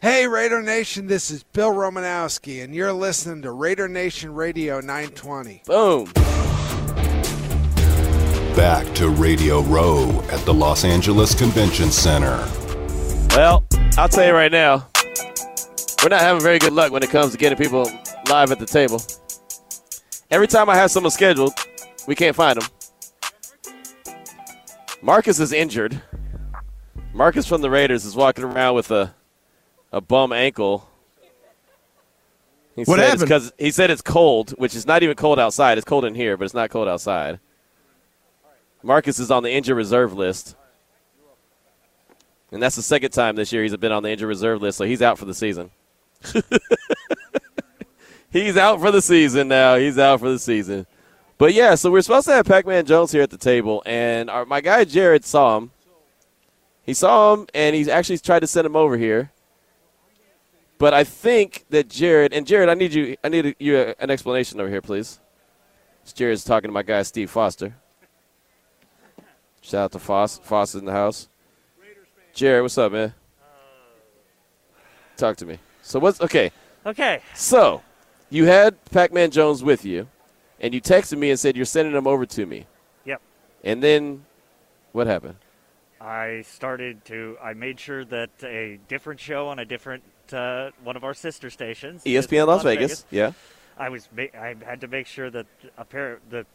Hey, Raider Nation, this is Bill Romanowski, and you're listening to Raider Nation Radio 920. Boom. Back to Radio Row at the Los Angeles Convention Center. Well, I'll tell you right now, we're not having very good luck when it comes to getting people live at the table. Every time I have someone scheduled, we can't find them. Marcus is injured. Marcus from the Raiders is walking around with a a bum ankle. He What happened? 'cause- he said it's cold, which is not even cold outside. It's cold in here, but it's not cold outside. Marcus is on the injured reserve list. And that's the second time this year he's been on the injured reserve list, so he's out for the season. he's out for the season now. He's out for the season. But yeah, so we're supposed to have Pac-Man Jones here at the table, and our, my guy Jared saw him. He saw him, and he's actually tried to send him over here. But I think that Jared and Jared, I need you. I need you uh, an explanation over here, please. Jared's talking to my guy Steve Foster. Shout out to Foss. Foss is in the house. Jared, what's up, man? Talk to me. So what's okay? Okay. So, you had Pac-Man Jones with you, and you texted me and said you're sending him over to me. Yep. And then, what happened? I started to. I made sure that a different show on a different uh, one of our sister stations, ESPN Las Vegas. Yeah. I was. Ma- I had to make sure that a pair the.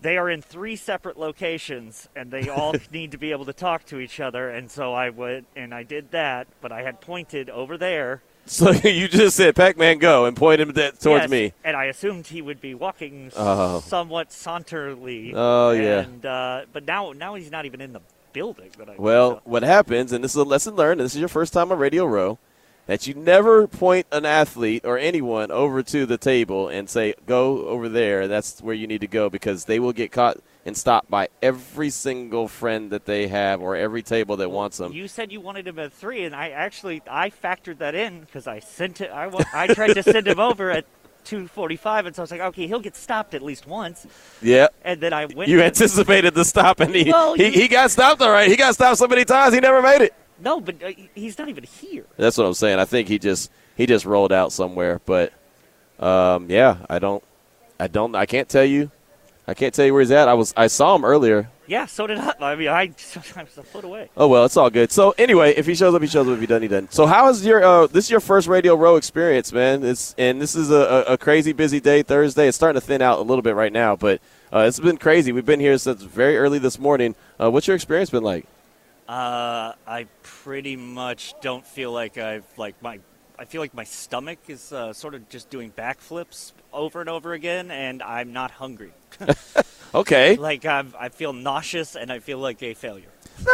They are in three separate locations, and they all need to be able to talk to each other. And so I went and I did that, but I had pointed over there So you just said Pac-Man go and pointed him that towards Yes, me. and I assumed he would be walking Oh. somewhat saunterly. Oh, yeah. Uh, but now now he's not even in the building. Well, what happens, and this is a lesson learned, and this is your first time on Radio Row, that you never point an athlete or anyone over to the table and say, go over there, that's where you need to go because they will get caught and stopped by every single friend that they have or every table that wants them. You said you wanted him at three, and I actually I factored that in because I sent it. I, I tried to send him over at two forty-five, and so I was like, okay, he'll get stopped at least once. Yeah. And then I went. You anticipated the stop, and he, Well, he, you- he got stopped all right. He got stopped so many times, he never made it. No, but uh, he's not even here. That's what I'm saying. I think he just he just rolled out somewhere, but um, yeah, I don't, I don't, I can't tell you, I can't tell you where he's at. I was I saw him earlier. Yeah, so did I. I mean, I, I was a foot away. Oh well, it's all good. So anyway, if he shows up, he shows up. If he doesn't, he doesn't. So how is your uh, this is your first Radio Row experience, man? It's and this is a, a, a crazy busy day Thursday. It's starting to thin out a little bit right now, but uh, it's been crazy. We've been here since very early this morning. Uh, what's your experience been like? Uh, I pretty much don't feel like I've like my. I feel like my stomach is uh, sort of just doing backflips over and over again, and I'm not hungry. Okay. like I'm, I feel nauseous, and I feel like a failure.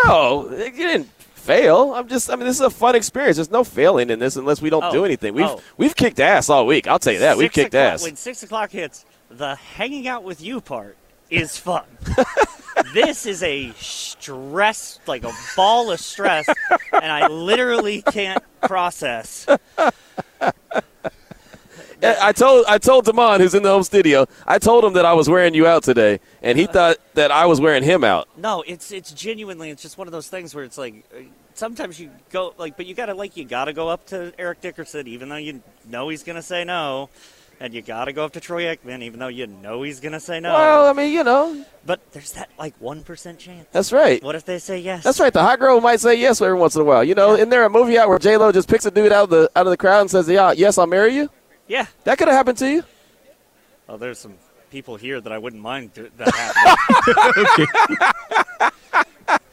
No, you didn't fail. I'm just. I mean, this is a fun experience. There's no failing in this unless we don't Oh. do anything. We've Oh. we've kicked ass all week. I'll tell you that. We've kicked ass. When six o'clock hits, the hanging out with you part is fun. this is a stress, like a ball of stress, and I literally can't process. I told I told Damon, who's in the home studio, I told him that I was wearing you out today, and he thought that I was wearing him out. No, it's it's genuinely it's just one of those things where it's like uh, sometimes you go like, but you gotta like you gotta go up to Eric Dickerson even though you know he's gonna say no, and you gotta go up to Troy Aikman even though you know he's gonna say no. Well, I mean, you know, but there's that like one percent chance. that's right. What if they say yes? That's right. The hot girl might say yes every once in a while. You know, isn't there a movie out where J Lo just picks a dude out of the out of the crowd and says, "Yeah, yes, I'll marry you"? Yeah. That could have happened to you. Oh, there's some people here that I wouldn't mind that happening.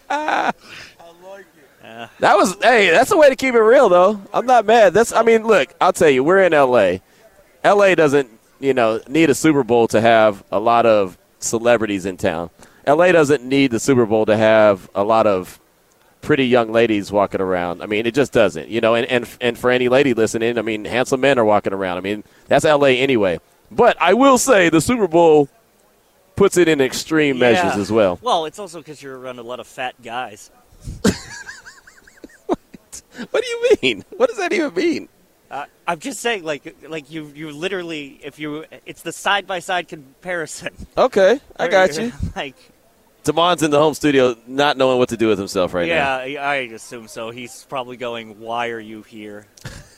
That was hey, that's a way to keep it real though. I'm not mad. That's I mean, look, I'll tell you, we're in LA. LA doesn't, you know, need a Super Bowl to have a lot of celebrities in town. LA doesn't need the Super Bowl to have a lot of pretty young ladies walking around. I mean, it just doesn't. You know, and and and for any lady listening, I mean, handsome men are walking around. I mean, that's LA anyway. But I will say the Super Bowl puts it in extreme measures as well. Well, it's also because you're around a lot of fat guys. What do you mean? What does that even mean? Uh, I'm just saying, like, like you, you literally, if you, it's the side by side comparison. Okay, I got you. Like, Damon's in the home studio, not knowing what to do with himself right yeah, now. Yeah, I assume so. He's probably going, "Why are you here?"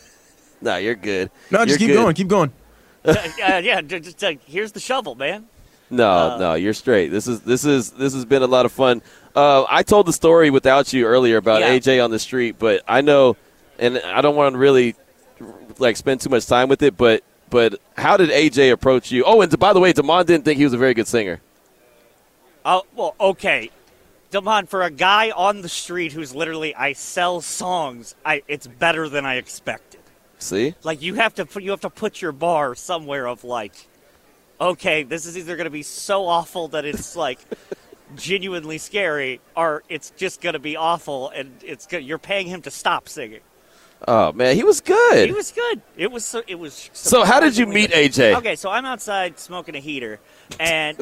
nah, you're good. No, just you're keep good. going. Keep going. uh, yeah, just uh, here's the shovel, man. No, uh, no, you're straight. This is this is this has been a lot of fun. Uh, I told the story without you earlier about yeah. AJ on the street, but I know, and I don't want to really like spend too much time with it. But but how did AJ approach you? Oh, and by the way, Damon didn't think he was a very good singer. Oh well, okay. Damon, for a guy on the street who's literally I sell songs, I it's better than I expected. See, like you have to put you have to put your bar somewhere of like, okay, this is either going to be so awful that it's like genuinely scary, or it's just going to be awful and it's good. You're paying him to stop singing. Oh man, he was good. He was good. It was so. It was. So how did you meet good. AJ? Okay, so I'm outside smoking a heater, and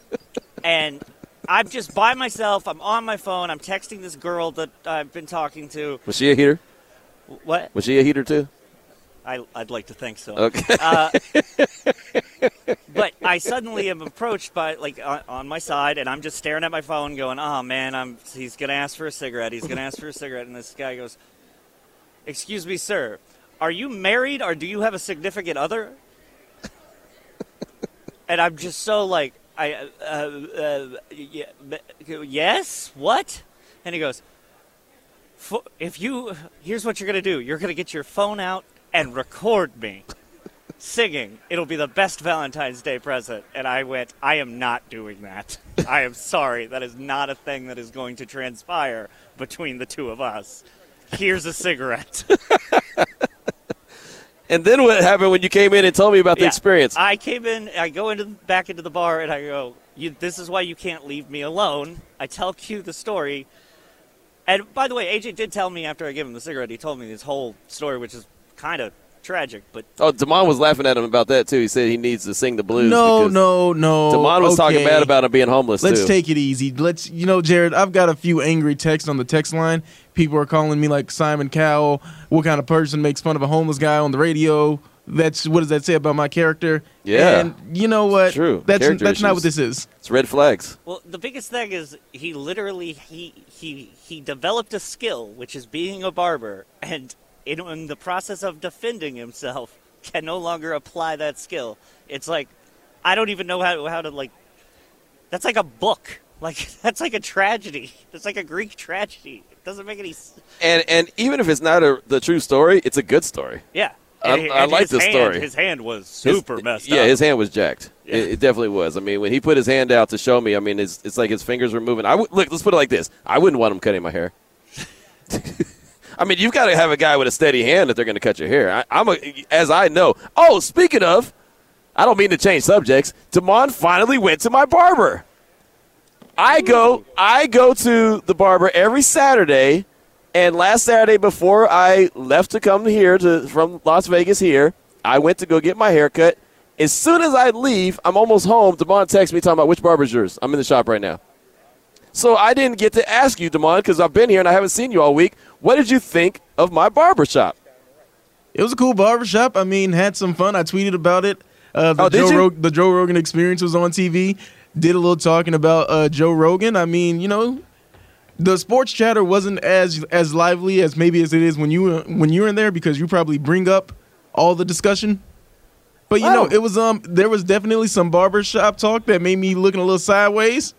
and I'm just by myself. I'm on my phone. I'm texting this girl that I've been talking to. Was she a heater? What? Was she a heater too? I, would like to think so. Okay. Uh, but I suddenly am approached by like on, on, my side, and I'm just staring at my phone, going, "Oh man, I'm." He's gonna ask for a cigarette. He's gonna ask for a cigarette, and this guy goes, "Excuse me, sir, are you married or do you have a significant other?" and I'm just so like, I, uh, uh, yeah, yes, what? And he goes, if you, here's what you're gonna do. You're gonna get your phone out and record me singing. It'll be the best Valentine's Day present. And I went, I am not doing that. I am sorry. That is not a thing that is going to transpire between the two of us. Here's a cigarette. and then what happened when you came in and told me about the yeah, experience? I came in, I go into back into the bar, and I go, "This is why you can't leave me alone." I tell Q the story. And by the way, AJ did tell me after I gave him the cigarette, he told me this whole story, which is kind of tragic. But oh, Damon was laughing at him about that too. He said he needs to sing the blues. No, no, no. Damon was okay. talking bad about him being homeless. Let's too. take it easy. Let's, you know, Jared. I've got a few angry texts on the text line. People are calling me like Simon Cowell. What kind of person makes fun of a homeless guy on the radio? That's what does that say about my character? Yeah, and you know what? It's true. That's character that's issues. not what this is. It's red flags. Well, the biggest thing is he literally he he he developed a skill, which is being a barber, and in, in the process of defending himself, can no longer apply that skill. It's like I don't even know how how to like. That's like a book. Like that's like a tragedy. That's like a Greek tragedy. It doesn't make any. And and even if it's not a, the true story, it's a good story. Yeah. I, And- I and like his this hand- story. His hand was super His- messed yeah, up. his hand was jacked. Yeah. It, it definitely was. I mean, when he put his hand out to show me, I mean, it's, it's like his fingers were moving. I w- look. Let's put it like this: I wouldn't want him cutting my hair. I mean, you've got to have a guy with a steady hand if they're going to cut your hair. I, I'm a, as I know. Oh, speaking of, I don't mean to change subjects. Damon finally went to my barber. I go, I go to the barber every Saturday, and last Saturday before I left to come here to from Las Vegas here, I went to go get my hair cut. As soon as I leave, I'm almost home. Damon texts me talking about which barber's yours. I'm in the shop right now. So I didn't get to ask you, Damon, because I've been here and I haven't seen you all week. What did you think of my barber shop? It was a cool barbershop. I mean, had some fun. I tweeted about it. Uh, the Oh, Joe? Rog- the Joe Rogan experience was on TV. Did a little talking about uh, Joe Rogan. I mean, you know, the sports chatter wasn't as as lively as maybe as it is when you when you're in there because you probably bring up all the discussion. But you know, Oh. it was um there was definitely some barbershop talk that made me looking a little sideways.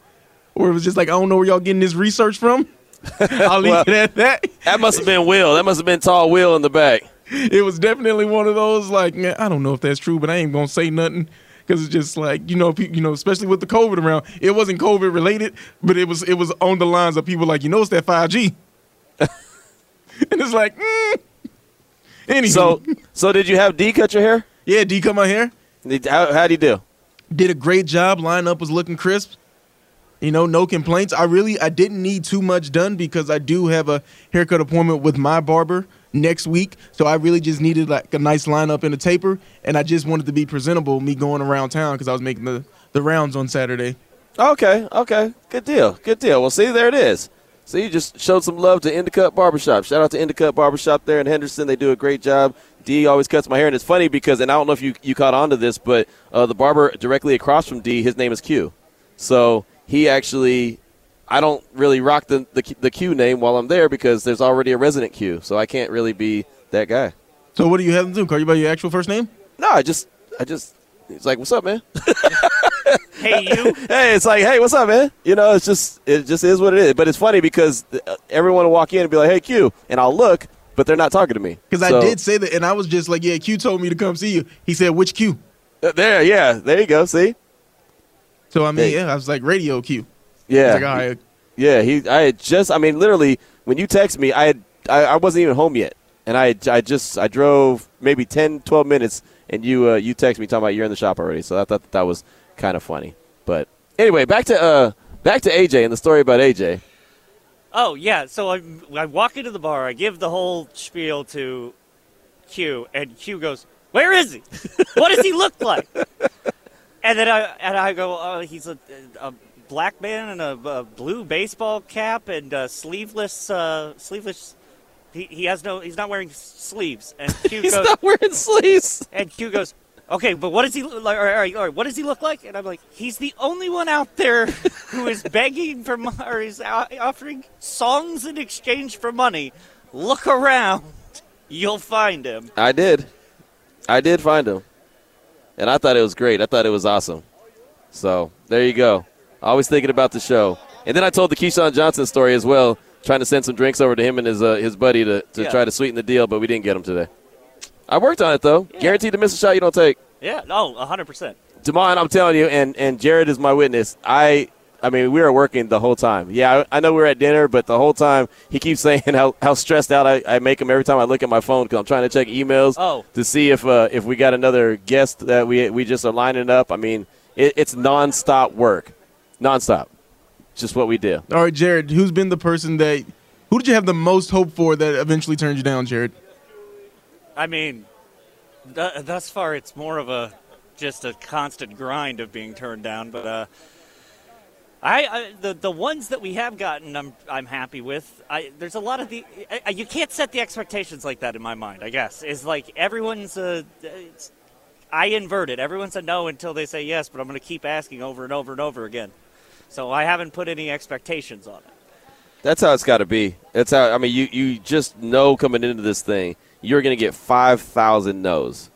Or it was just like I don't know where y'all getting this research from. I'll leave Well- it at that. That must have been Will. That must have been Tall Will in the back. it was definitely one of those like man, I don't know if that's true, but I ain't gonna say nothing because it's just like you know, pe- you know, especially with the COVID around. It wasn't COVID related, but it was it was on the lines of people like you know it's that five G, and it's like, mm. anyway. So, so did you have D cut your hair? yeah, D cut my hair, How how'd he do? did a great job. Lineup was looking crisp. You know, no complaints. I really I didn't need too much done because I do have a haircut appointment with my barber next week. So I really just needed like a nice lineup and a taper, and I just wanted to be presentable. Me going around town because I was making the the rounds on Saturday. Okay, okay, good deal, good deal. Well, see, there it is. So you just showed some love to Indicut Barbershop. Shout out to Indicut Barbershop there in Henderson. They do a great job. D always cuts my hair, and it's funny because, and I don't know if you, you caught on to this, but uh, the barber directly across from D, his name is Q. So he actually I don't really rock the, the the Q name while I'm there because there's already a resident Q, so I can't really be that guy. So what do you have them do? Call you by your actual first name? No, I just I just it's like, what's up, man? Hey, you. hey, it's like, hey, what's up, man? You know, it's just it just is what it is. But it's funny because uh, everyone will walk in and be like, hey, Q, and I'll look, but they're not talking to me Because I did say that, and I was just like, "Yeah, Q told me to come see you." He said, "Which Q?" Uh, There, yeah, there you go. See, So I mean, Hey. yeah, I was like, "Radio Q." yeah, I like, all right. yeah. He, I had just, I mean, literally, when you text me, I had, I, I wasn't even home yet, and I, I just, I drove maybe 10, 12 minutes, and you, uh, you text me talking about you're in the shop already. So I thought that, that was kind of funny. But anyway, back to, uh, back to AJ and the story about AJ. Oh yeah, so I I walk into the bar, I give the whole spiel to Q, and Q goes, "Where is he? What does he look like?" and then I and I go, "Oh, he's a, a black man in a, a blue baseball cap and uh, sleeveless uh, sleeveless. He, he has no. He's not wearing sleeves." And Q He's goes, not wearing sleeves. and Q goes, "Okay, but what does he look like? All right, all right, what does he look like?" And I'm like, "He's the only one out there who is begging for mo- or is offering songs in exchange for money. Look around, you'll find him." I did. I did find him. And I thought it was great. I thought it was awesome. So there you go. Always thinking about the show. And then I told the Keyshawn Johnson story as well, trying to send some drinks over to him and his uh, his buddy to, to Yeah. try to sweeten the deal, but we didn't get him today. I worked on it though. Guaranteed to miss a shot you don't take. Yeah, no, hundred percent. Damon, I'm telling you, and, and Jared is my witness. I I mean, we were working the whole time. Yeah, I, I know we were at dinner, but the whole time he keeps saying how, how stressed out I, I make him every time I look at my phone because I'm trying to check emails Oh. to see if uh, if we got another guest that we we just are lining up. I mean, it, it's nonstop work, nonstop. Just what we do. All right, Jared, who's been the person that who did you have the most hope for that eventually turned you down, Jared? I mean, th- thus far it's more of a just a constant grind of being turned down. But uh, I, I the the ones that we have gotten, I'm I'm happy with. I there's a lot of the I, you can't set the expectations like that in my mind. I guess is like everyone's a. It's, I invert it. Everyone's a no until they say yes, but I'm going to keep asking over and over and over again. So I haven't put any expectations on it. That's how it's got to be. That's how. I mean, you you just know coming into this thing, you're going to get five thousand no's.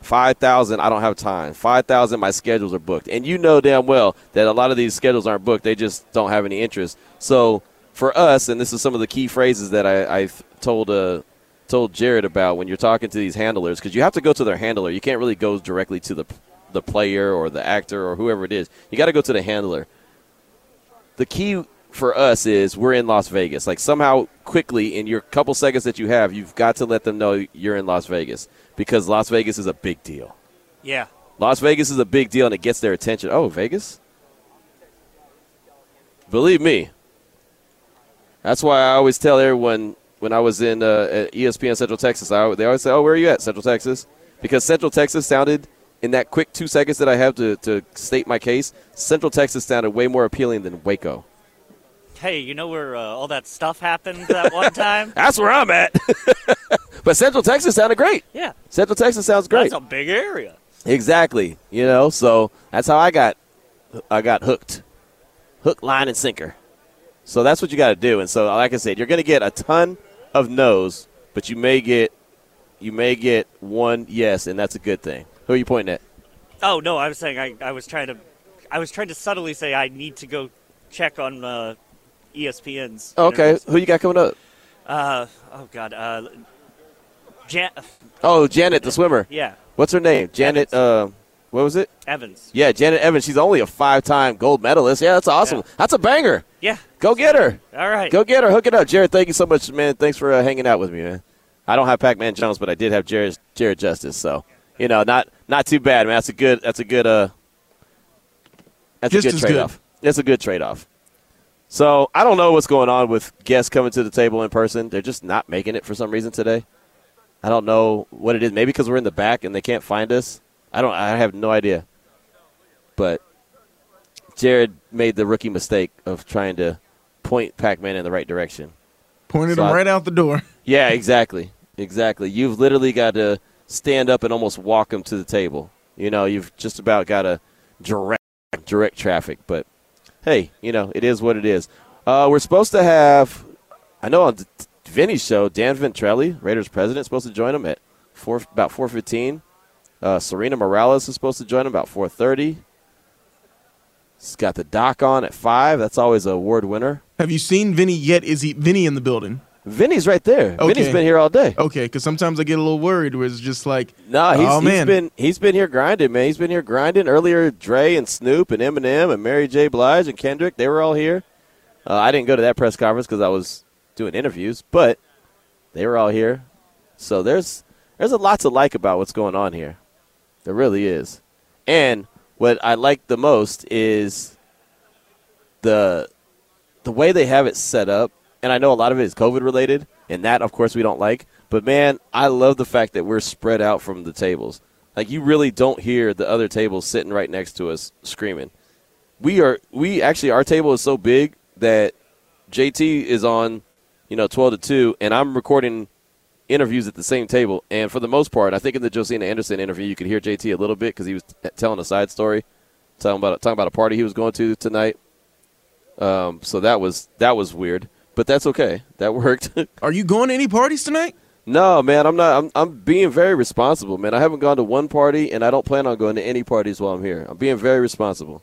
Five thousand, I don't have time. Five thousand, my schedules are booked, and you know damn well that a lot of these schedules aren't booked. They just don't have any interest. So for us, and this is some of the key phrases that I, I've told uh, told Jared about when you're talking to these handlers, because you have to go to their handler. You can't really go directly to the the player or the actor or whoever it is. You got to go to the handler the key for us is we're in Las Vegas. Like somehow quickly in your couple seconds that you have, you've got to let them know you're in Las Vegas because Las Vegas is a big deal. Yeah. Las Vegas is a big deal and it gets their attention. Oh, Vegas? Believe me. That's why I always tell everyone when I was in uh, ESPN Central Texas, I, they always say, "Oh, where are you at, Central Texas?" Because Central Texas sounded in that quick two seconds that I have to, to state my case. Central Texas sounded way more appealing than Waco. Hey, you know where uh, all that stuff happened that one time? That's where I'm at. but Central Texas sounded great. Yeah. Central Texas sounds great. That's a big area. Exactly. You know, so that's how I got I got hooked. Hook, line, and sinker. So that's what you got to do. And so, like I said, you're going to get a ton of no's, but you may get you may get one yes, and that's a good thing. Who are you pointing at? Oh no, I was saying I, I was trying to I was trying to subtly say I need to go check on uh, ESPN's. Okay, interviews. who you got coming up? Uh oh God. Uh, Jan- Oh, Janet, the swimmer. yeah, What's her name? Janet. Uh, what was it? Evans. Yeah, Janet Evans. She's only a five-time gold medalist. Yeah, that's awesome. Yeah. That's a banger. Yeah. Go get her. All right. Go get her. Hook it up. Jared, thank you so much, man. Thanks for uh, hanging out with me, man. I don't have Pac-Man Jones, but I did have Jared, Jared Justice. So, you know, not not too bad, man. That's a good. That's a good. Uh, that's Just a good as good. trade-off. That's a good trade-off. So I don't know what's going on with guests coming to the table in person. They're just not making it for some reason today. I don't know what it is. Maybe because we're in the back and they can't find us. I don't. I have no idea. But Jared made the rookie mistake of trying to point Pac-Man in the right direction. Pointed So him I- right out the door. Yeah, exactly. Exactly. You've literally got to stand up and almost walk them to the table. You know, you've just about got to direct direct traffic, but hey, you know, it is what it is. Uh, we're supposed to have, I know on Vinny's show, Dan Ventrelli, Raiders president, supposed to join him at four about four fifteen. Uh, Serena Morales is supposed to join him about four thirty. He's got the doc on at five. That's always a award winner. Have you seen Vinny yet? Is he Vinny in the building? Vinny's right there. Okay. Vinny's been here all day. Okay, because sometimes I get a little worried where it's just like, No, he's, oh he's man, been he's been here grinding, man. He's been here grinding. Earlier, Dre and Snoop and Eminem and Mary J. Blige and Kendrick, they were all here. Uh, I didn't go to that press conference because I was doing interviews, but they were all here. So there's there's a lot to like about what's going on here. There really is. And what I like the most is the the way they have it set up. And I know a lot of it is COVID related, and that of course we don't like. But man, I love the fact that we're spread out from the tables. Like you really don't hear the other tables sitting right next to us screaming. We are we actually our table is so big that JT is on, you know, twelve to two, and I'm recording interviews at the same table. And for the most part, I think in the Josina Anderson interview, you could hear JT a little bit because he was t- telling a side story, talking about talking about a party he was going to tonight. Um, so that was that was weird, but that's okay. That worked. are you going to any parties tonight? no, man, I'm not. I'm I'm being very responsible, man. I haven't gone to one party, and I don't plan on going to any parties while I'm here. I'm being very responsible.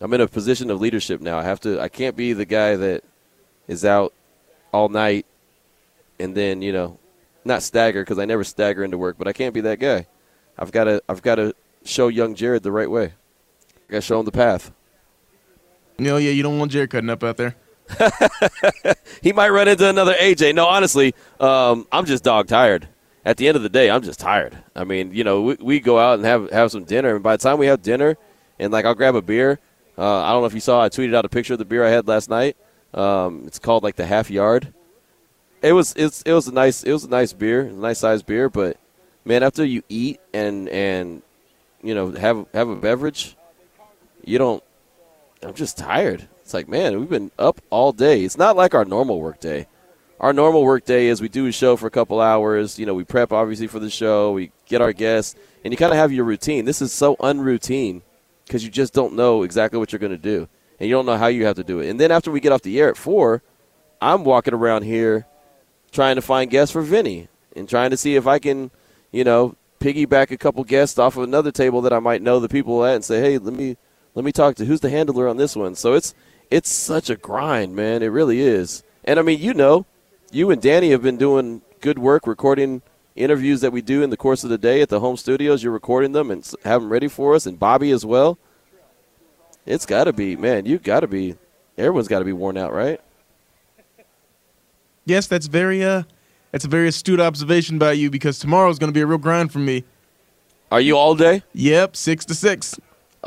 I'm in a position of leadership now. I have to. I can't be the guy that is out all night and then you know, not stagger because I never stagger into work, but I can't be that guy. I've got to. I've got to show young Jared the right way. I got to show him the path. No, yeah, you don't want Jared cutting up out there. He might run into another AJ. No, honestly, um, I'm just dog tired. At the end of the day, I'm just tired. I mean, you know, we, we go out and have have some dinner, and by the time we have dinner, and like I'll grab a beer. Uh, I don't know if you saw. I tweeted out a picture of the beer I had last night. Um, it's called like the Half Yard. It was it's it was a nice it was a nice beer, a nice sized beer. But man, after you eat and and you know have have a beverage, you don't. I'm just tired. It's like man, we've been up all day. It's not like our normal work day. Our normal work day is we do a show for a couple hours. You know, we prep obviously for the show. We get our guests, and you kind of have your routine. This is so unroutine because you just don't know exactly what you're going to do, and you don't know how you have to do it. And then after we get off the air at four, I'm walking around here trying to find guests for Vinny and trying to see if I can, you know, piggyback a couple guests off of another table that I might know the people at and say, hey, let me let me talk to who's the handler on this one. So it's it's such a grind, man. It really is. And I mean, you know, you and Danny have been doing good work recording interviews that we do in the course of the day at the home studios. You're recording them and have them ready for us, and Bobby as well. It's got to be, man. You got to be. Everyone's got to be worn out, right? Yes, that's very uh, that's a very astute observation by you because tomorrow's going to be a real grind for me. Are you all day? Yep, six to six.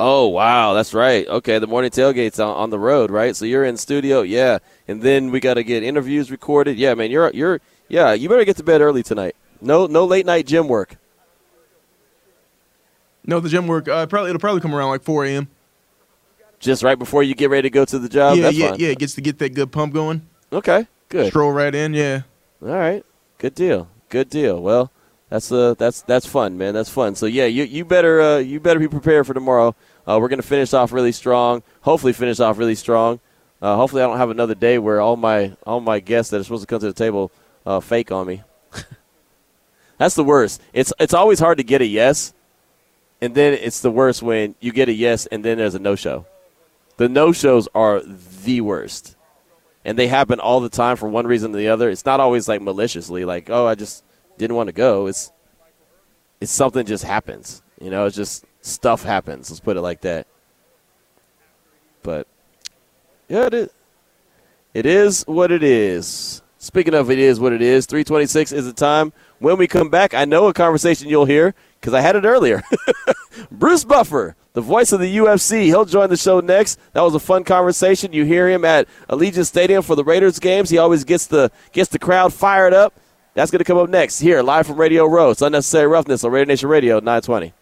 Oh wow, that's right. Okay, the morning tailgate's on, on the road, right? So you're in studio, yeah, and then we got to get interviews recorded. Yeah, man, you're you're yeah. You better get to bed early tonight. No no late night gym work. No, the gym work. Uh, probably it'll probably come around like four a.m. Just right before you get ready to go to the job. yeah, that's yeah, fine. yeah. It gets to get that good pump going. Okay, good. Stroll right in. Yeah. All right, good deal, good deal. Well, that's uh that's that's fun, man. That's fun. So yeah, you you better uh, you better be prepared for tomorrow. Uh, we're gonna finish off really strong. Hopefully, finish off really strong. Uh, hopefully, I don't have another day where all my all my guests that are supposed to come to the table uh, fake on me. that's the worst. It's it's always hard to get a yes, and then it's the worst when you get a yes and then there's a no show. The no shows are the worst and they happen all the time for one reason or the other. It's not always like maliciously, like oh, I just didn't want to go. It's it's something just happens. You know, it's just stuff happens. Let's put it like that. But yeah, it is. It is what it is. Speaking of it is what it is, 326 is the time. When we come back, I know a conversation you'll hear because I had it earlier. Bruce Buffer, the voice of the UFC, he'll join the show next. That was a fun conversation. You hear him at Allegiant Stadium for the Raiders games. He always gets the gets the crowd fired up. That's going to come up next here, live from Radio Row. It's Unnecessary Roughness on Radio Nation Radio 920.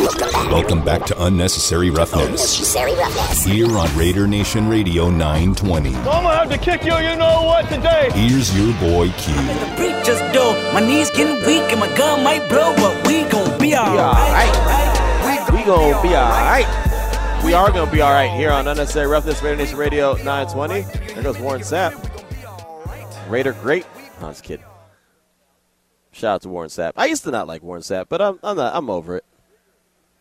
Welcome back to Unnecessary Roughness Unnecessary roughness. here on Raider Nation Radio 920. I'm gonna have to kick you, you know what, today. Here's your boy Q. The beat just do. My knees getting weak and my gun might blow, but we gon' be alright. We gonna be all right. We we are going to be all right here on Unnecessary Roughness, Raider Nation Radio 920. There goes Warren Sapp. Raider great. No, I was kidding. Shout out to Warren Sapp. I used to not like Warren Sapp, but I'm I'm, not, I'm over it.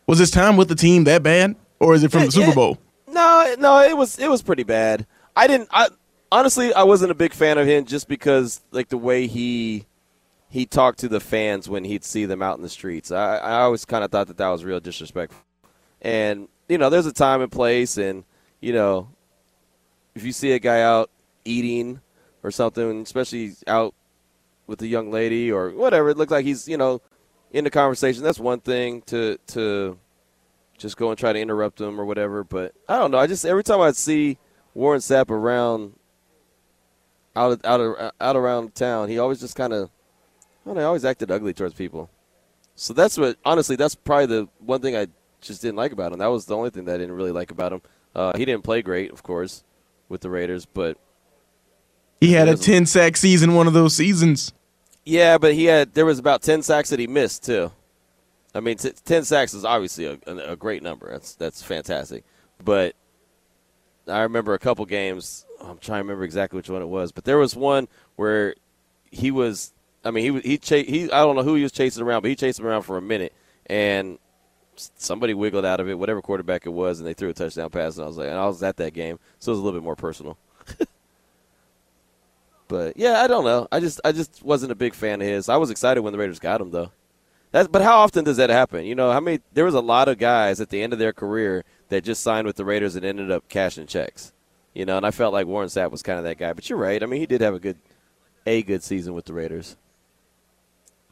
Was his time with the team that bad, or is it from Yeah, the Super. Bowl? No, no, it was it was pretty bad. I didn't. I honestly, I wasn't a big fan of him just because like the way he he talked to the fans when he'd see them out in the streets. I, I always kind of thought that that was real disrespectful. And you know, there's a time and place, and you know, if you see a guy out eating or something, especially out with a young lady or whatever, it looks like he's you know in the conversation. That's one thing to to just go and try to interrupt them or whatever. But I don't know. I just every time I see Warren Sapp around out of, out of, out around town, he always just kind of I don't know. He always acted ugly towards people. So that's what honestly that's probably the one thing I just didn't like about him. That was the only thing that I didn't really like about him. Uh, he didn't play great, of course, with the Raiders, but He had a 10 sack season one of those seasons. Yeah, but he had there was about ten sacks that he missed too. I mean, t- ten sacks is obviously a, a, great number. That's that's fantastic. But I remember a couple games. I'm trying to remember exactly which one it was, but there was one where he was. I mean, he he cha- he. I don't know who he was chasing around, but he chased him around for a minute, and somebody wiggled out of it, whatever quarterback it was, and they threw a touchdown pass. And I was like, and I was at that game, so it was a little bit more personal. But yeah, I don't know. I just I just wasn't a big fan of his. I was excited when the Raiders got him though. That's, but how often does that happen? You know, how many? There was a lot of guys at the end of their career that just signed with the Raiders and ended up cashing checks. You know, and I felt like Warren Sapp was kind of that guy. But you're right. I mean, he did have a good, a good season with the Raiders.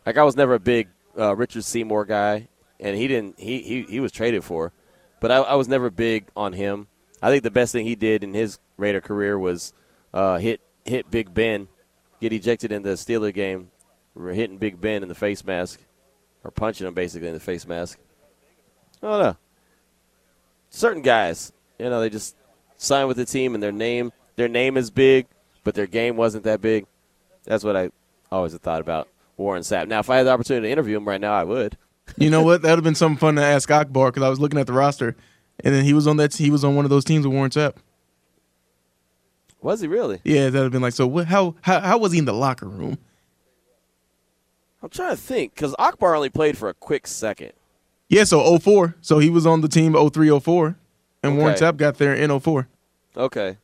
Like I was never a big uh, Richard Seymour guy, and he didn't. He he, he was traded for, but I, I was never big on him. I think the best thing he did in his Raider career was uh, hit hit Big Ben, get ejected in the Steeler game, We're hitting Big Ben in the face mask, or punching him basically in the face mask. Don't know. Certain guys, you know, they just sign with the team and their name their name is big, but their game wasn't that big. That's what I always have thought about Warren Sapp. Now, if I had the opportunity to interview him right now, I would. You know what? That would have been something fun to ask Akbar because I was looking at the roster, and then he was on that. He was on one of those teams with Warren Sapp. Was he really? Yeah, that would have been like, so what? How, how how was he in the locker room? I'm trying to think because Akbar only played for a quick second. Yeah, so 04. So he was on the team 03, 04, and Warren Okay. Sapp got there in 04. Okay.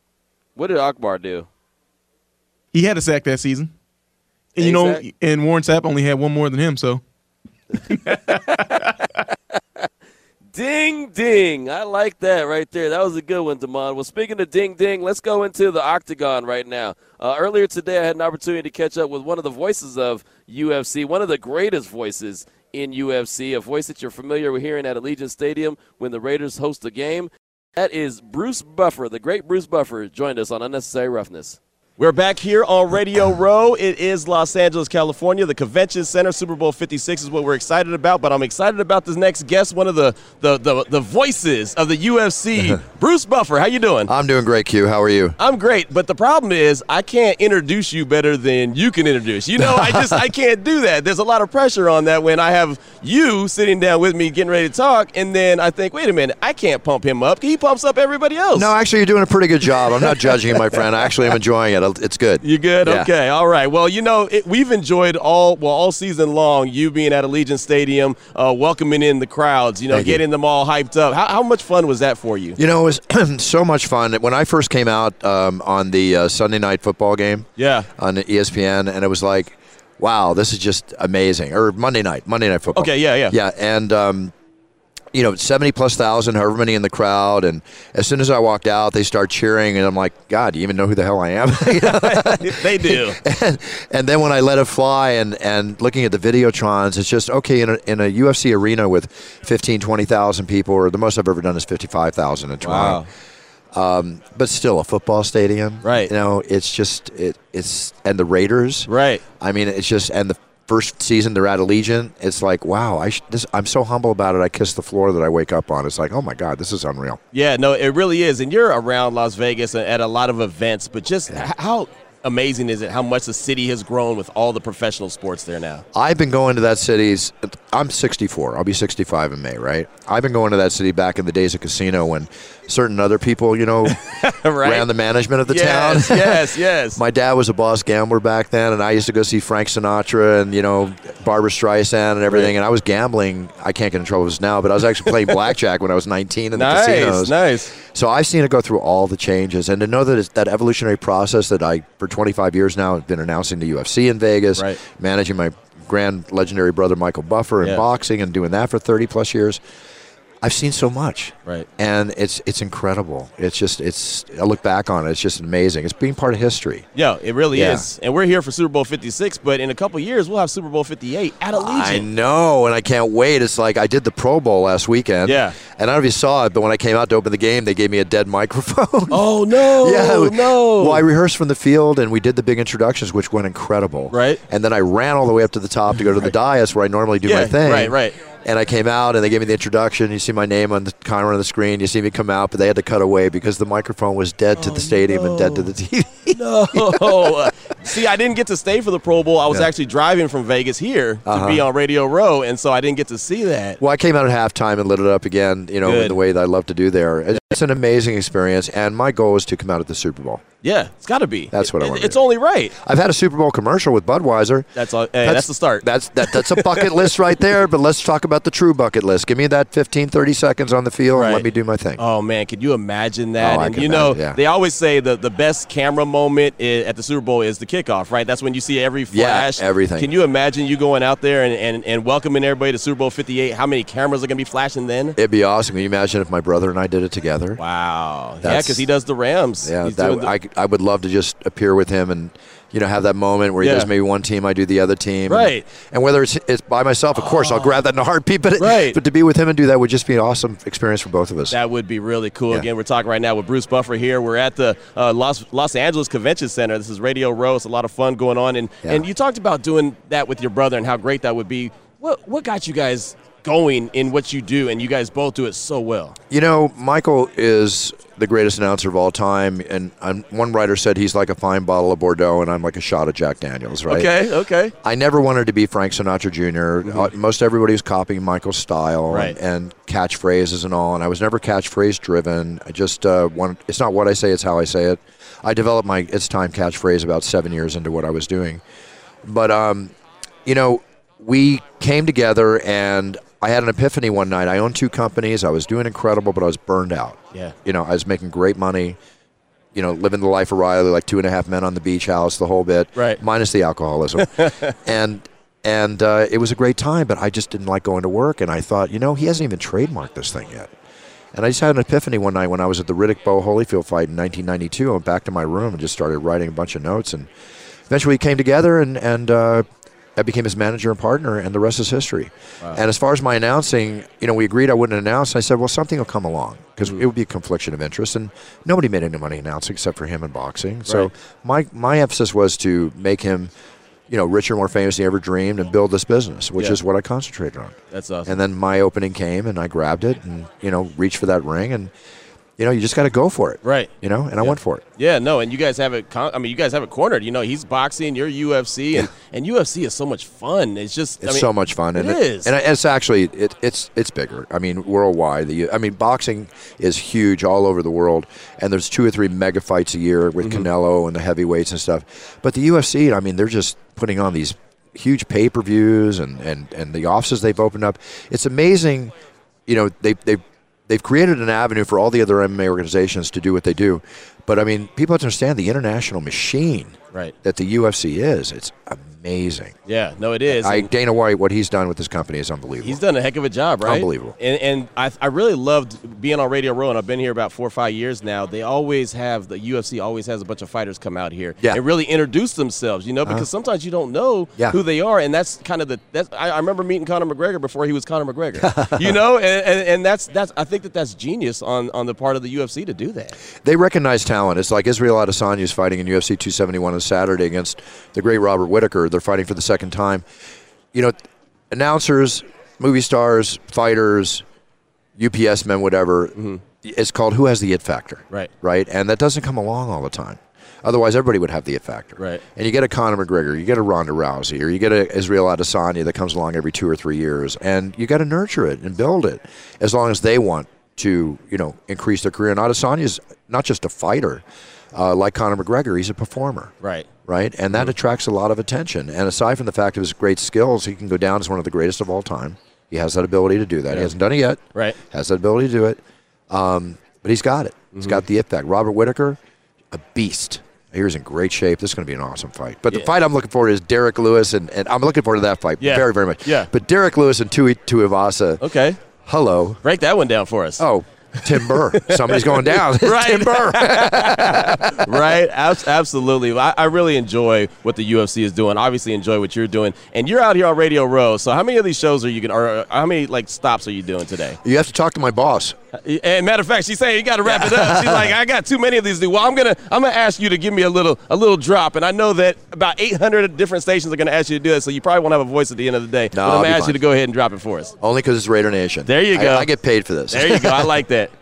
What did Akbar do? He had a sack that season. And you know, and Warren Sapp only had one more than him. So Ding ding. I like that right there. That was a good one, Damon. Well, speaking of ding ding, let's go into the octagon right now. Uh, earlier today, I had an opportunity to catch up with one of the voices of UFC, one of the greatest voices in UFC, a voice that you're familiar with hearing at Allegiant Stadium when the Raiders host a game. That is Bruce Buffer, the great Bruce Buffer, joined us on Unnecessary Roughness. We're back here on Radio Row. It is Los Angeles, California. The Convention Center, Super Bowl 56 is what we're excited about, but I'm excited about this next guest, one of the the, the, the voices of the UFC, Bruce Buffer. How you doing? I'm doing great, Q. How are you? I'm great, but the problem is I can't introduce you better than you can introduce. You know, I just I can't do that. There's a lot of pressure on that when I have you sitting down with me getting ready to talk, and then I think, wait a minute, I can't pump him up. He pumps up everybody else. No, actually, you're doing a pretty good job. I'm not judging you, my friend. I actually am enjoying it. It's good. You good? Yeah. Okay. All right. Well, you know, it, we've enjoyed all well all season long. You being at Allegiant Stadium, uh, welcoming in the crowds. You know, Thank you. getting them all hyped up. How, how much fun was that for you? You know, it was so much fun. When I first came out um, on the uh, Sunday night football game Yeah. on ESPN, and it was like, wow, this is just amazing. Or Monday night, Monday night football. Okay, yeah, yeah. Yeah, and um, you know, seventy plus thousand, however many in the crowd, and as soon as I walked out, they start cheering, and I'm like, God, do you even know who the hell I am? They do. and, and then when I let it fly and, and looking at the videotrons, it's just okay in a, in a UFC arena with 15, 20,000 people, or the most I've ever done is 55,000 in Toronto. Um, but still, a football stadium, Right. You know, it's just it, it's and the Raiders, Right. I mean, it's just and the first season they're at Allegiant. It's like wow, I sh- this, I'm so humble about it. I kiss the floor that I wake up on. It's like oh my god, this is unreal. Yeah. No, it really is. And you're around Las Vegas at a lot of events, but just h- how amazing is it how much the city has grown with all the professional sports there now? I've been going to that city's I'm 64. I'll be 65 in May, right? I've been going to that city back in the days of casino when certain other people, you know, right? ran the management of the yes, town. yes, yes. My dad was a boss gambler back then, and I used to go see Frank Sinatra and you know Barbra Streisand and everything. Right. And I was gambling. I can't get in trouble with this now, but I was actually playing blackjack when I was 19 in the nice, casinos. nice. So I've seen it go through all the changes, and to know that it's that evolutionary process that I, 25 years now, I've been announcing the UFC in Vegas, Right. managing my grand legendary brother Michael Buffer in Yeah. boxing, and doing that for 30 plus years. I've seen so much, Right. and it's it's incredible. It's just it's I look back on it, it's just amazing. It's being part of history. Yeah, it really Yeah. is. And we're here for Super Bowl 56, but in a couple years, we'll have Super Bowl 58 at Allegiant. I know, and I can't wait. It's like I did the Pro Bowl last weekend. Yeah. And I don't know if you saw it, but when I came out to open the game, they gave me a dead microphone. Oh, no. yeah. no. Well, I rehearsed from the field, and we did the big introductions, which went incredible. Right. And then I ran all the way up to the top to go to the dais where I normally do Yeah, my thing. right, right. And I came out, and they gave me the introduction. You see my name on the camera on the screen. You see me come out, but they had to cut away because the microphone was dead to the oh, stadium and dead to the TV. no. See, I didn't get to stay for the Pro Bowl. I was Yeah. actually driving from Vegas here to Uh-huh. be on Radio Row, and so I didn't get to see that. Well, I came out at halftime and lit it up again, you know, Good. in the way that I love to do there. It's an amazing experience, and my goal is to come out at the Super Bowl. Yeah, it's got to be. That's what I wanna It's do. only right. I've had a Super Bowl commercial with Budweiser. That's all. Hey, that's, the start. That's that, that's a bucket list right there. But let's talk about the true bucket list. Give me that 15, 30 seconds on the field and let me do my thing. Oh man, could you imagine that? Oh, and you know, yeah. they always say the the best camera moment i at the Super Bowl is the kickoff, right? That's when you see every Yeah, flash, everything. Can you imagine you going out there and, and, and welcoming everybody to Super Bowl 58? How many cameras are going to be flashing then? It'd be awesome. Can you imagine if my brother and I did it together? Wow. yeah, That's- because he does the Rams. Yeah, that, the- I, I would love to just appear with him and you know have that moment where he Yeah. does maybe one team, I do the other team, Right. And, whether it's it's by myself, of course, I'll grab that in a heartbeat. But Right. but to be with him and do that would just be an awesome experience for both of us. That would be really cool. Yeah. Again, we're talking right now with Bruce Buffer here. We're at the uh, Los Los Angeles Convention Center. This is Radio Row. It's a lot of fun going on, and Yeah. and you talked about doing that with your brother and how great that would be. What what got you guys going in what you do, and you guys both do it so well? You know, Michael is the greatest announcer of all time, and um, one writer said he's like a fine bottle of Bordeaux, and I'm like a shot of Jack Daniels, right? Okay, okay. I never wanted to be Frank Sinatra junior Uh, most everybody was copying Michael's style Mm-hmm. Right. and, and catchphrases and all, and I was never catchphrase driven. I just uh, wanted, it's not what I say, it's how I say it. I developed my It's Time catchphrase about seven years into what I was doing. But, um, you know, we came together and I had an epiphany one night. I owned two companies. I was doing incredible, but I was burned out. Yeah. You know, I was making great money. You know, living the life of Riley, like two and a half men on the beach house, the whole bit, Right. Minus the alcoholism, and and uh, it was a great time. But I just didn't like going to work, and I thought, you know, he hasn't even trademarked this thing yet. And I just had an epiphany one night when I was at the Riddick Bowe Holyfield fight in 1992. I went back to my room and just started writing a bunch of notes, and eventually we came together, and and uh, I became his manager and partner, and the rest is history. And as far as my announcing, you know, we agreed I wouldn't announce. I said, well, something will come along because Mm-hmm. it would be a confliction of interest, and nobody made any money announcing except for him in boxing. So my my emphasis was to make him, you know, richer, more famous than he ever dreamed, and build this business, which Yeah. is what I concentrated on. That's awesome. And then my opening came, and I grabbed it, and you know, reached for that ring, and you know, you just got to go for it, Right. You know, and I went for it. Yeah, no, and you guys have it. Con- I mean, you guys have it cornered. You know, he's boxing, you're UFC, and, and UFC is so much fun. It's just, It's I mean, so much fun, and it is. and it's actually it, it's it's bigger. I mean, worldwide. The I mean, boxing is huge all over the world, and there's two or three mega fights a year with Mm-hmm. Canelo and the heavyweights and stuff. But the UFC, I mean, they're just putting on these huge pay per views and, and and the offices they've opened up. It's amazing. You know, they they they've created an avenue for all the other MMA organizations to do what they do. But I mean, people have to understand the international machine Right. that the UFC is. It's amazing. yeah, no, it is. I, Dana White, what he's done with his company is unbelievable. He's done a heck of a job, right? Unbelievable. And, and I, I really loved being on Radio Row, and I've been here about four or five years now. They always have the UFC always has a bunch of fighters come out here Yeah. Uh-huh. and really introduce themselves. You know, because sometimes you don't know Yeah. who they are, and that's kind of the. That's, I, I remember meeting Conor McGregor before he was Conor McGregor. you know, and, and, and that's that's I think that that's genius on on the part of the UFC to do that. They recognize talent. It's like Israel Adesanya is fighting in UFC 271 on Saturday against the great Robert Whitaker. They're fighting for the second time. You know, announcers, movie stars, fighters, UPS men, whatever. It's called Who Has the It Factor. Right. Right. And that doesn't come along all the time. Otherwise, everybody would have the it factor. Right. And you get a Conor McGregor, you get a Ronda Rousey, or you get a Israel Adesanya that comes along every two or three years, and you got to nurture it and build it, as long as they want to, you know, increase their career. And Adesanya's not just a fighter, uh, like Conor McGregor, he's a performer Right. Right? And that attracts a lot of attention. And aside from the fact of his great skills, he can go down as one of the greatest of all time. He has that ability to do that. He hasn't done it yet. Right. Has that ability to do it. Um, but he's got it. He's got the it back. Robert Whitaker, a beast. He's in great shape. This is going to be an awesome fight. But the fight I'm looking forward to is Derrick Lewis, and, and I'm looking forward to that fight Yeah. very, very much. Yeah. But Derrick Lewis and Tai Tuivasa, Okay. hello. Break that one down for us. Oh, Tim Burr. Somebody's going down. Right. Tim Burr. right? Abs- absolutely. I, I really enjoy what the UFC is doing. Obviously, enjoy what you're doing, and you're out here on Radio Row. So, how many of these shows are you going? Or how many like stops are you doing today? you have to talk to my boss. Uh, and matter of fact, she's saying you got to wrap it up. She's like, I got too many of these. to do." Well, I'm gonna I'm gonna ask you to give me a little a little drop, and I know that about 800 different stations are gonna ask you to do that, so you probably won't have a voice at the end of the day. No, but I'm gonna ask fine. you to go ahead and drop it for us. Only because it's Raider Nation. There you I- go. I get paid for this. There you go. I like that.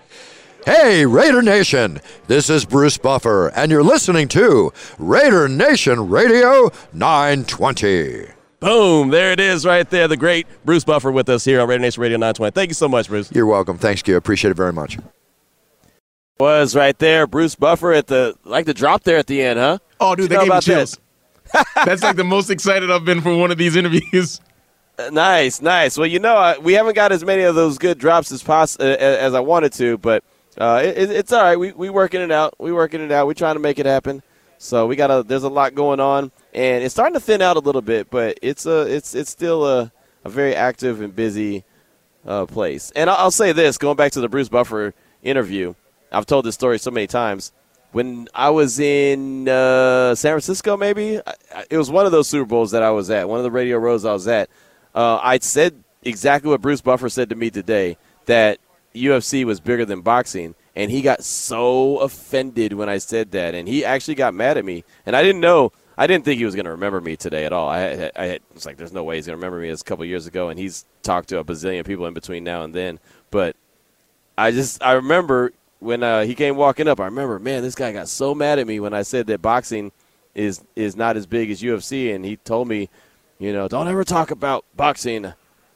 Hey, Raider Nation! This is Bruce Buffer, and you're listening to Raider Nation Radio 920. Boom! There it is, right there. The great Bruce Buffer with us here on Raider Nation Radio 920. Thank you so much, Bruce. You're welcome. Thanks, Q. Appreciate it very much. Was right there, Bruce Buffer at the like the drop there at the end, huh? Oh, dude, they you know gave me about that? chills. That's like the most excited I've been for one of these interviews. Uh, Nice, nice. Well, you know, I, we haven't got as many of those good drops as poss- uh, as I wanted to, but uh, it, it- it's all right. We we working it out. We working it out. We trying to make it happen. So we got a there's a lot going on, and it's starting to thin out a little bit, but it's a it's it's still a a very active and busy uh, place. And I'll, say this, going back to the Bruce Buffer interview, I've told this story so many times. When I was in uh, San Francisco, maybe it was one of those Super Bowls that I was at, one of the radio rows I was at. Uh, I said exactly what Bruce Buffer said to me today that UFC was bigger than boxing, and he got so offended when I said that, and he actually got mad at me, and I didn't know. I didn't think he was going to remember me today at all. I, had, I was like, "There's no way he's going to remember me." As a couple years ago, and he's talked to a bazillion people in between now and then. But I just I remember when uh, he came walking up. I remember, man, this guy got so mad at me when I said that boxing is is not as big as UFC, and he told me, you know, don't ever talk about boxing.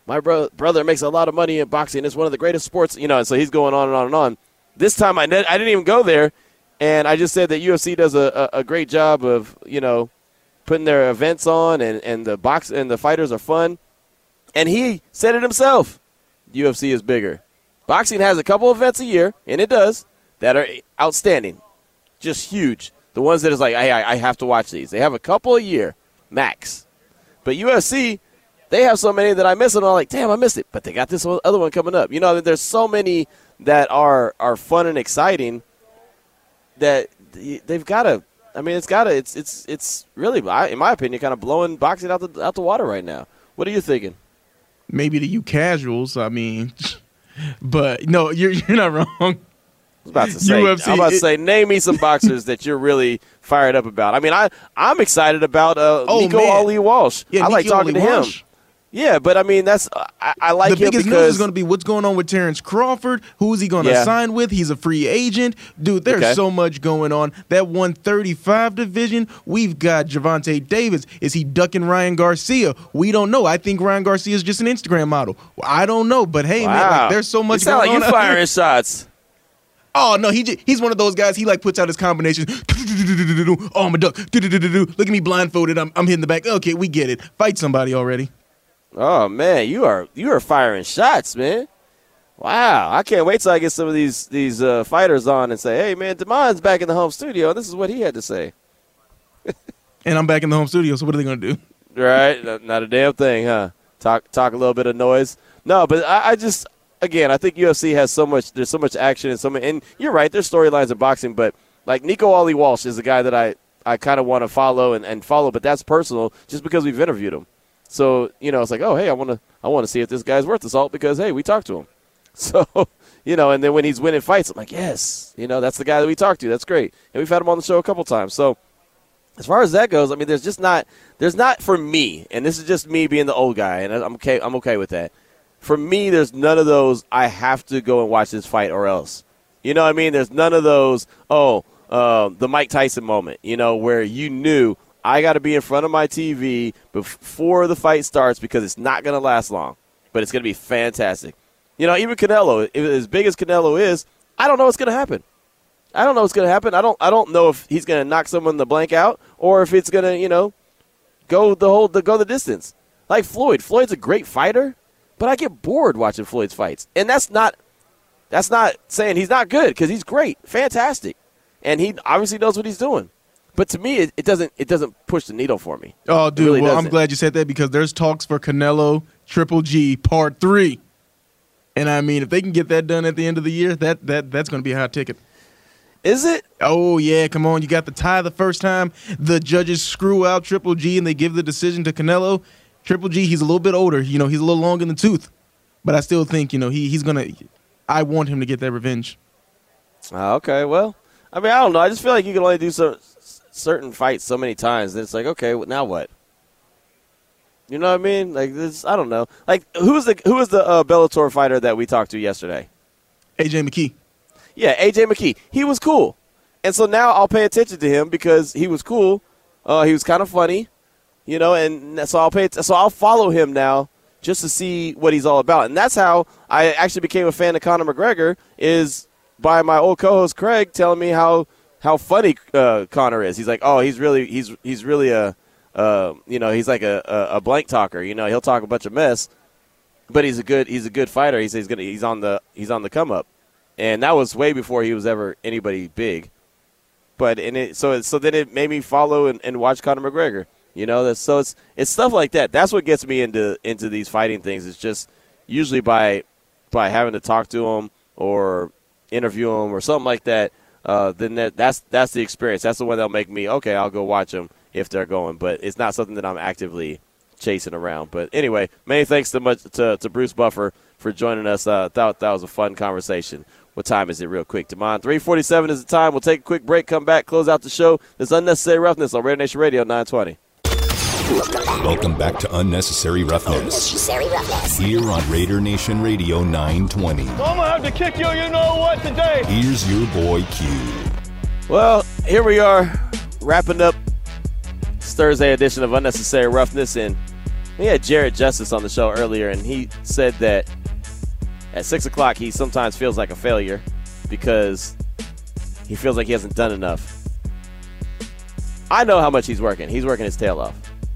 My bro- brother makes a lot of money in boxing. It's one of the greatest sports, you know. And so he's going on and on and on. This time I ne- I didn't even go there, and I just said that UFC does a, a, a great job of you know putting their events on, and, and the box and the fighters are fun. And he said it himself. UFC is bigger. Boxing has a couple events a year, and it does, that are outstanding. Just huge. The ones that is like, I, I have to watch these. They have a couple a year, max. But UFC, they have so many that I miss, and I'm like, damn, I missed it. But they got this other one coming up. You know, there's so many that are are fun and exciting that they've got to. I mean, it's got to. It's it's it's really, in my opinion, kind of blowing boxing out the out the water right now. What are you thinking? Maybe to you casuals, I mean, but no, you're you're not wrong. I was about to say, UFC, I'm about to say, name me some boxers that you're really fired up about. I mean, I I'm excited about uh, Oh, Nico man. Ali Walsh. Yeah, I like talking Ali to him. Yeah, but I mean, that's I, I like the biggest because news is going to be what's going on with Terrence Crawford. Who's he going to Yeah. sign with? He's a free agent. Dude, there's Okay. so much going on. That 135 division, we've got Gervonta Davis. Is he ducking Ryan Garcia? We don't know. I think Ryan Garcia is just an Instagram model. I don't know, but hey, man, like, there's so much You sound going like you firing shots. Oh no, he j- he's one of those guys. He like puts out his combinations. Oh, I'm a duck. Look at me blindfolded. I'm I'm hitting the back. Okay, we get it. Fight somebody already. Oh man, you are you are firing shots, man. Wow, I can't wait till I get some of these these uh, fighters on and say, "Hey, man, Demond's back in the home studio. This is what he had to say." And I'm back in the home studio. So what are they gonna do? Right? Not- a damn thing, huh? Talk talk a little bit of noise. No, but I, I just again, I think UFC has so much. There's so much action and so many. And you're right. There's storylines in boxing, but like Nico Ali Walsh is a guy that I I kind of want to follow and, and follow, but that's personal, just because we've interviewed him. So you know, it's like, oh hey, I want to I want to see if this guy's worth the salt because hey, we talked to him. So you know, and then when he's winning fights, I'm like, yes, you know, that's the guy that we talked to. That's great, and we've had him on the show a couple times. So as far as that goes, I mean, there's just not there's not for me, and this is just me being the old guy, and I'm okay. I'm okay with that. For me, there's none of those. I have to go and watch this fight, or else. You know what I mean? There's none of those. Oh, um, the Mike Tyson moment, you know, where you knew I got to be in front of my TV before the fight starts because it's not going to last long, but it's going to be fantastic. You know, even Canelo, as big as Canelo is, I don't know what's going to happen. I don't know what's going to happen. I don't. I don't know if he's going to knock someone the blank out or if it's going to, you know, go the whole the go the distance. Like Floyd. Floyd's a great fighter, but I get bored watching Floyd's fights, and that's not that's not saying he's not good because he's great, fantastic, and he obviously knows what he's doing. But to me, it, it doesn't it doesn't push the needle for me. Oh, dude, really well, doesn't. I'm glad you said that because there's talks for Canelo Triple G Part Three, and I mean, if they can get that done at the end of the year, that that that's going to be a hot ticket. Is it? Oh yeah, come on! You got the tie the first time. The judges screw out Triple G and they give the decision to Canelo. Triple G, he's a little bit older. You know, he's a little long in the tooth, but I still think you know he he's gonna. I want him to get that revenge. Ah, okay, well, I mean, I don't know. I just feel like you can only do so, certain fights so many times. That it's like, okay, now what? You know what I mean? Like this, I don't know. Like who's the who was the uh, Bellator fighter that we talked to yesterday? AJ McKee. Yeah, AJ McKee. He was cool, and so now I'll pay attention to him because he was cool. Uh, he was kind of funny, you know, and so I'll pay. So I'll follow him now just to see what he's all about, and that's how I actually became a fan of Conor McGregor. Is by my old co-host Craig telling me how how funny uh, Conor is. He's like, oh, he's really he's he's really a uh, you know he's like a, a, a blank talker. You know, he'll talk a bunch of mess, but he's a good he's a good fighter. He says he's gonna he's on the he's on the come up, and that was way before he was ever anybody big. But and it so so then it made me follow and, and watch Conor McGregor. You know, so it's it's stuff like that. That's what gets me into into these fighting things. It's just usually by by having to talk to him or interview him or something like that. Uh, then that, that's that's the experience. That's the one that'll make me okay. I'll go watch them if they're going. But it's not something that I'm actively chasing around. But anyway, many thanks to much to, to Bruce Buffer for joining us. Uh, thought that was a fun conversation. What time is it, real quick? Demond, 347 is the time. We'll take a quick break, come back, close out the show. This unnecessary roughness on Raider Nation Radio 920. Welcome back to Unnecessary Roughness. Unnecessary roughness. Here on Raider Nation Radio 920. I'm gonna have to kick you, you know what, today. Here's your boy Q. Well, here we are, wrapping up this Thursday edition of Unnecessary Roughness. And we had Jared Justice on the show earlier, and he said that at 6 o'clock he sometimes feels like a failure because he feels like he hasn't done enough. I know how much he's working. He's working his tail off.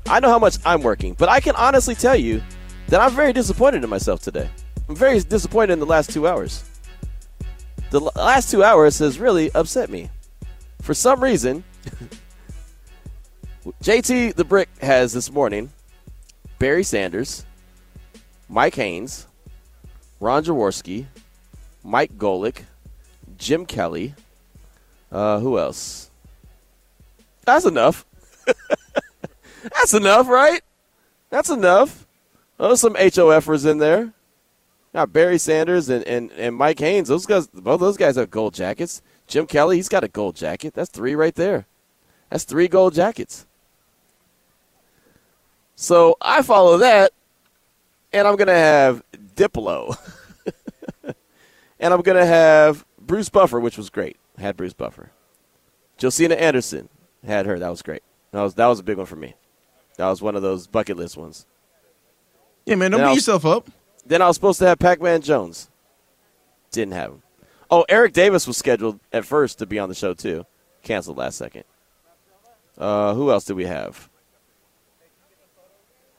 I know how much I'm working, but I can honestly tell you that I'm very disappointed in myself today. I'm very disappointed in the last two hours. The last two hours has really upset me. For some reason, JT the Brick has this morning Barry Sanders, Mike Haynes, Ron Jaworski, Mike Golic, Jim Kelly. Uh, who else? That's enough. That's enough, right? That's enough. Oh, some HOFers in there. Got Barry Sanders and, and, and Mike Haynes. Those guys, both those guys have gold jackets. Jim Kelly, he's got a gold jacket. That's three right there. That's three gold jackets. So I follow that, and I'm gonna have Diplo, and I'm gonna have Bruce Buffer, which was great. Had Bruce Buffer. Josina Anderson had her. That was great. That was that was a big one for me. That was one of those bucket list ones. Yeah, man, don't Then beat I'll- yourself up. Then I was supposed to have Pac-Man Jones. Didn't have him. Oh, Eric Davis was scheduled at first to be on the show too. Canceled last second. Uh, who else did we have?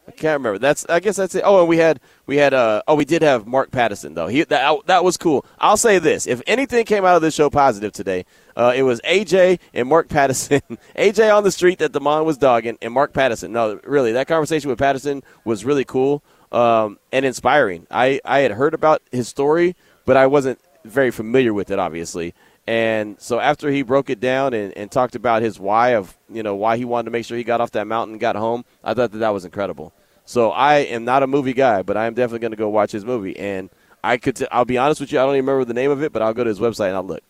I can't remember. That's I guess that's it. Oh, and we had we had uh oh we did have Mark Pattison though. He that that was cool. I'll say this: if anything came out of this show positive today, uh, it was AJ and Mark Pattison. AJ on the street that Demond was dogging, and Mark Pattison. No, really, that conversation with Pattison was really cool um, and inspiring. I I had heard about his story, but I wasn't very familiar with it, obviously. And so after he broke it down and, and talked about his why of you know why he wanted to make sure he got off that mountain and got home, I thought that that was incredible. So I am not a movie guy, but I am definitely going to go watch his movie. And I could, I'll be honest with you, I don't even remember the name of it, but I'll go to his website and I'll look.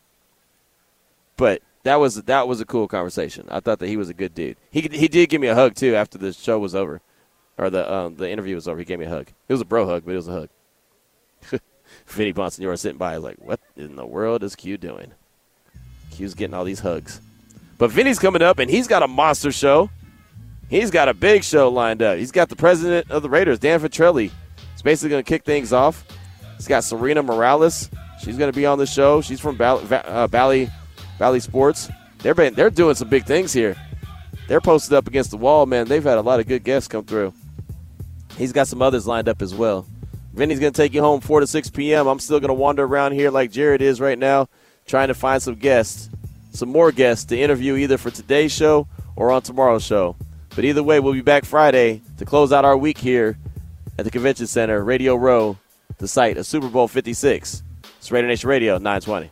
But that was that was a cool conversation. I thought that he was a good dude. He he did give me a hug too after the show was over, or the um, the interview was over. He gave me a hug. It was a bro hug, but it was a hug. Vinny Bonsignore sitting by, like, "What in the world is Q doing?" Q's getting all these hugs. But Vinny's coming up, and he's got a monster show. He's got a big show lined up. He's got the president of the Raiders, Dan Ventrelli. He's basically going to kick things off. He's got Serena Morales. She's going to be on the show. She's from Bally, uh, Bally, Bally Sports. They're been, they're doing some big things here. They're posted up against the wall, man. They've had a lot of good guests come through. He's got some others lined up as well. Vinny's going to take you home 4 to 6 p.m. I'm still going to wander around here like Jared is right now, trying to find some guests, some more guests to interview either for today's show or on tomorrow's show. But either way, we'll be back Friday to close out our week here at the Convention Center, Radio Row, the site of Super Bowl 56. It's Raider Nation Radio 920.